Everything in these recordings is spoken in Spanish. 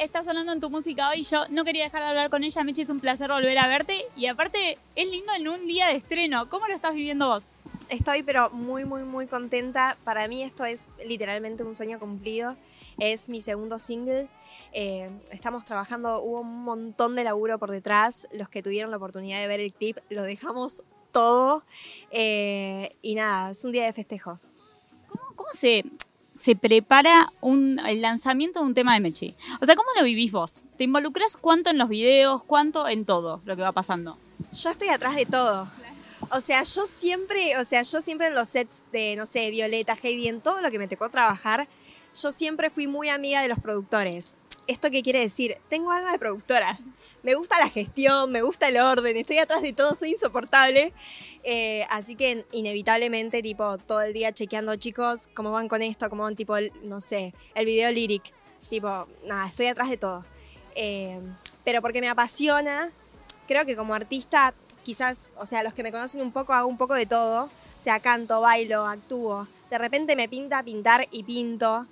está sonando en tu música hoy. Yo no quería dejar de hablar con ella. Mechi, es un placer volver a verte. Y aparte, es lindo en un día de estreno. ¿Cómo lo estás viviendo vos? Estoy pero muy, muy, muy contenta. Para mí esto es literalmente un sueño cumplido. Es mi segundo single. Eh, estamos trabajando, hubo un montón de laburo por detrás. Los que tuvieron la oportunidad de ver el clip, lo dejamos todo. Eh, y nada, es un día de festejo. ¿Cómo, cómo se, se prepara un, el lanzamiento de un tema de Mechi? O sea, ¿cómo lo vivís vos? ¿Te involucras cuánto en los videos, cuánto en todo lo que va pasando? Yo estoy atrás de todo. O sea, yo siempre, o sea, yo siempre en los sets de, no sé, Violeta, Heidi, en todo lo que me tocó trabajar, yo siempre fui muy amiga de los productores. ¿Esto qué quiere decir? Tengo alma de productora. Me gusta la gestión, me gusta el orden, estoy atrás de todo, soy insoportable. Eh, así que inevitablemente, tipo, todo el día chequeando, chicos, cómo van con esto, cómo van, tipo, no sé, el video lyric. Tipo, nada, estoy atrás de todo. Eh, pero porque me apasiona, creo que como artista, quizás, o sea, los que me conocen un poco, hago un poco de todo. O sea, canto, bailo, actúo. De repente me pinta pintar y pinto.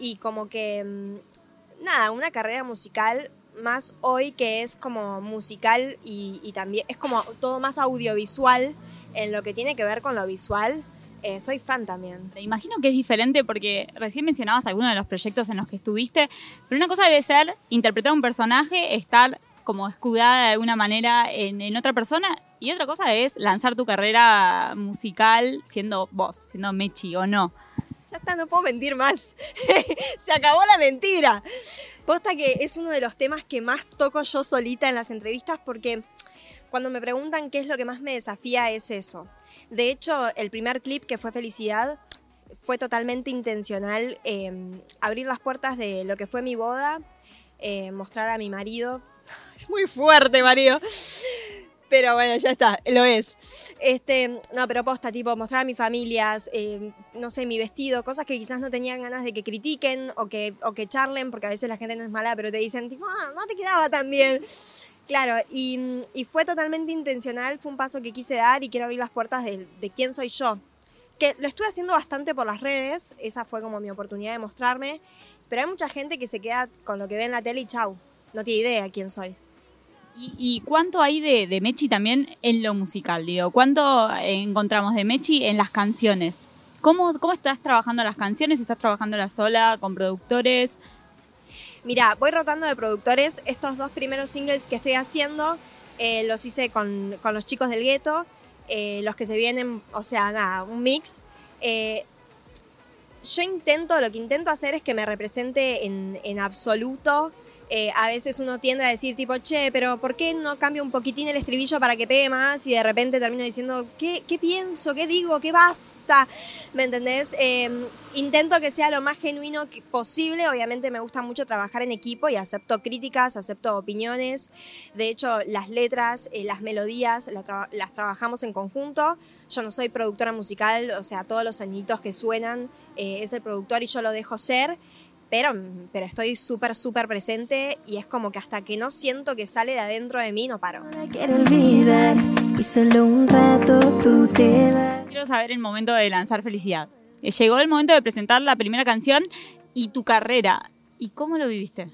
Y como que mm, nada, una carrera musical más hoy que es como musical y, también es como todo más audiovisual en lo que tiene que ver con lo visual. Eh, soy fan también. Te imagino que es diferente porque recién mencionabas algunos de los proyectos en los que estuviste, pero una cosa debe ser interpretar un personaje, estar como escudada de alguna manera en, otra persona y otra cosa es lanzar tu carrera musical siendo vos, siendo Mechi o no no puedo mentir más. Se acabó la mentira. Posta que es uno de los temas que más toco yo solita en las entrevistas porque cuando me preguntan qué es lo que más me desafía es eso. De hecho, el primer clip que fue Felicidad fue totalmente intencional em, abrir las puertas de lo que fue mi boda, eh, mostrar a mi marido. Es muy fuerte, marido. Pero bueno, ya está, lo es. Este, no, pero posta, tipo, mostrar a mis familias, eh, no sé, mi vestido, cosas que quizás no tenían ganas de que critiquen o que, o que charlen, porque a veces la gente no es mala, pero te dicen, tipo, ah, no te quedaba tan bien. Claro, y, y, fue totalmente intencional, fue un paso que quise dar y quiero abrir las puertas de, de quién soy yo. Que lo estuve haciendo bastante por las redes, esa fue como mi oportunidad de mostrarme, pero hay mucha gente que se queda con lo que ve en la tele y chau, no tiene idea quién soy. ¿Y, cuánto hay de, Mechi también en lo musical? Digo, ¿cuánto encontramos de Mechi en las canciones? ¿Cómo, ¿Cómo estás trabajando las canciones? ¿Estás trabajando la sola, con productores? Mira, voy rotando de productores. Estos dos primeros singles que estoy haciendo eh, los hice con, los chicos del gueto. Eh, los que se vienen, o sea, nada, un mix. Eh, yo intento, lo que intento hacer es que me represente en, en absoluto eh, a veces uno tiende a decir tipo, che, pero ¿por qué no cambio un poquitín el estribillo para que pegue más? Y de repente termino diciendo, ¿qué, qué pienso? ¿Qué digo? ¿Qué basta? ¿Me entendés? Em, intento que sea lo más genuino posible. Obviamente me gusta mucho trabajar en equipo y acepto críticas, acepto opiniones. De hecho, las letras, eh, las melodías, las, trabajamos en conjunto. Yo no soy productora musical, o sea, todos los añitos que suenan eh, es el productor y yo lo dejo ser pero, pero estoy súper, súper presente y es como que hasta que no siento que sale de adentro de mí, no paro. Quiero olvidar y solo un rato tú te vas. Quiero saber el momento de lanzar Felicidad. Eh, llegó el momento de presentar la primera canción y tu carrera. ¿Y cómo lo viviste?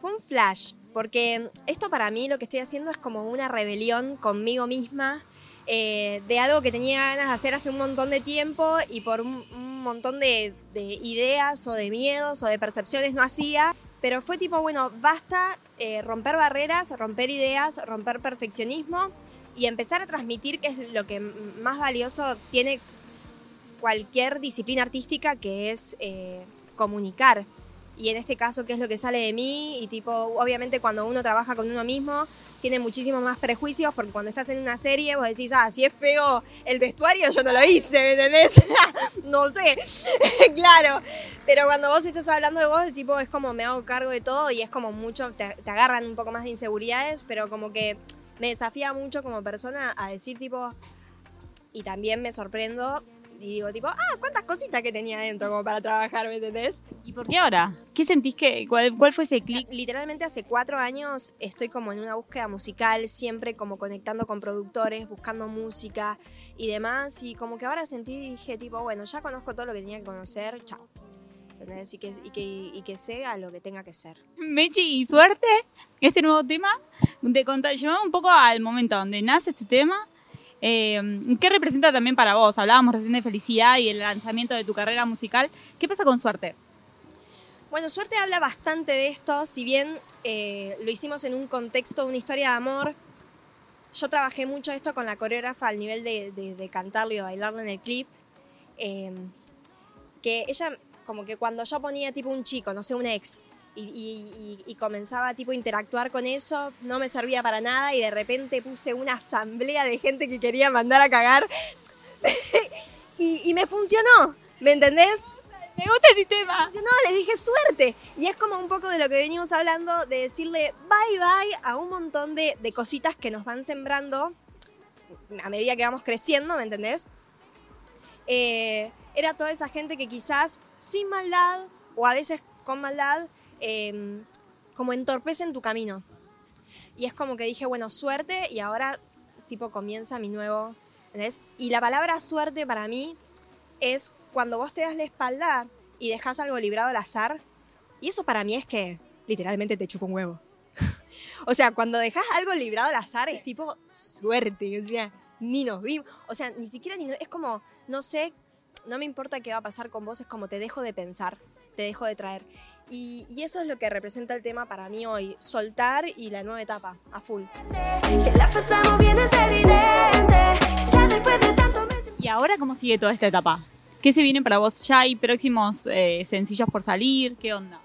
Fue un flash, porque esto para mí lo que estoy haciendo es como una rebelión conmigo misma eh, de algo que tenía ganas de hacer hace un montón de tiempo y por un, montón de, ideas o de miedos o de percepciones no hacía. Pero fue tipo, bueno, basta eh, romper barreras, romper ideas, romper perfeccionismo y empezar a transmitir que es lo que más valioso tiene cualquier disciplina artística, que es eh, comunicar y en este caso qué es lo que sale de mí y tipo, obviamente cuando uno trabaja con uno mismo tiene muchísimos más prejuicios porque cuando estás en una serie vos decís, ah, si es feo el vestuario yo no lo hice, ¿me entendés? no sé, claro, pero cuando vos estás hablando de vos, tipo, es como me hago cargo de todo y es como mucho, te, te agarran un poco más de inseguridades, pero como que me desafía mucho como persona a decir tipo, y también me sorprendo y digo, tipo, ah, cuántas cositas que tenía adentro como para trabajar, ¿me entendés? ¿Y por qué ahora? ¿Qué sentís que, cuál, cuál fue ese clic? Literalmente hace cuatro años estoy como en una búsqueda musical, siempre como conectando con productores, buscando música y demás, y como que ahora sentí y dije, tipo, bueno, ya conozco todo lo que tenía que conocer, chao. ¿entendés? Y que, y, que, y que sea lo que tenga que ser. Mechi, y suerte, este nuevo tema, de contar, llevamos un poco al momento donde nace este tema. Eh, ¿Qué representa también para vos? Hablábamos recién de felicidad y el lanzamiento de tu carrera musical. ¿Qué pasa con suerte? Bueno, Suerte habla bastante de esto, si bien eh, lo hicimos en un contexto de una historia de amor, yo trabajé mucho esto con la coreógrafa al nivel de, de, de cantarlo y de bailarlo en el clip, eh, que ella como que cuando yo ponía tipo un chico, no sé, un ex, y, y, y, comenzaba tipo a interactuar con eso, no me servía para nada y de repente puse una asamblea de gente que quería mandar a cagar y, y me funcionó, ¿me entendés? Me gusta el sistema. Yo no, le dije suerte. Y es como un poco de lo que venimos hablando, de decirle bye bye a un montón de, de cositas que nos van sembrando a medida que vamos creciendo, ¿me entendés? Eh, era toda esa gente que quizás sin maldad o a veces con maldad, eh, como entorpecen tu camino. Y es como que dije, bueno, suerte y ahora tipo comienza mi nuevo... ¿entendés? Y la palabra suerte para mí es cuando vos te das la espalda y dejas algo librado al azar, y eso para mí es que literalmente te chupa un huevo. o sea, cuando dejas algo librado al azar es tipo suerte, o sea, ni nos vimos, o sea, ni siquiera ni es como, no sé, no me importa qué va a pasar con vos, es como te dejo de pensar, te dejo de traer. Y, y eso es lo que representa el tema para mí hoy, soltar y la nueva etapa, a full. ¿Y ahora cómo sigue toda esta etapa? ¿Qué se viene para vos? ¿Ya hay próximos eh, sencillos por salir? ¿Qué onda?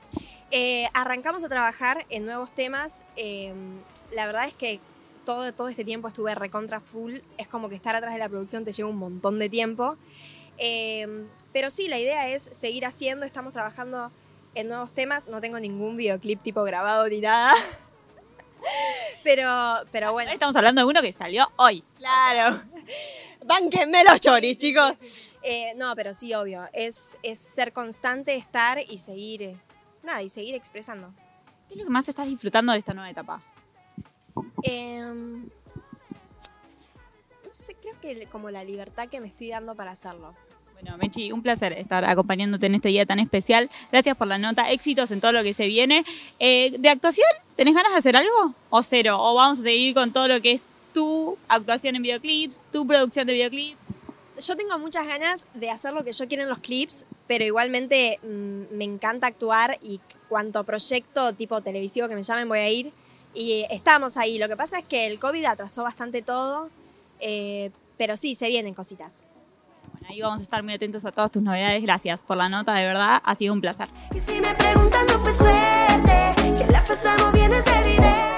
Eh, arrancamos a trabajar en nuevos temas. Eh, la verdad es que todo, todo este tiempo estuve recontra full. Es como que estar atrás de la producción te lleva un montón de tiempo. Eh, pero sí, la idea es seguir haciendo. Estamos trabajando en nuevos temas. No tengo ningún videoclip tipo grabado ni nada. pero, pero bueno. Estamos hablando de uno que salió hoy. Claro. Bánquenme los choris, chicos. Eh, no, pero sí, obvio. Es, es ser constante, estar y seguir. eh, nada, y seguir expresando. ¿Qué es lo que más estás disfrutando de esta nueva etapa? Em, no sé, creo que como la libertad que me estoy dando para hacerlo. Bueno, Mechi, un placer estar acompañándote en este día tan especial. Gracias por la nota, éxitos en todo lo que se viene. Eh, ¿De actuación? ¿Tenés ganas de hacer algo? ¿O cero? ¿O vamos a seguir con todo lo que es tu actuación en videoclips, tu producción de videoclips? Yo tengo muchas ganas de hacer lo que yo quiero en los clips, pero igualmente mm, me encanta actuar y cuanto proyecto tipo televisivo que me llamen voy a ir. Y estamos ahí. Lo que pasa es que el COVID atrasó bastante todo, eh, pero sí, se vienen cositas. Bueno, ahí vamos a estar muy atentos a todas tus novedades. Gracias por la nota, de verdad. Ha sido un placer. Y si me preguntan, no fue suerte. Que la pasamos bien es evidente.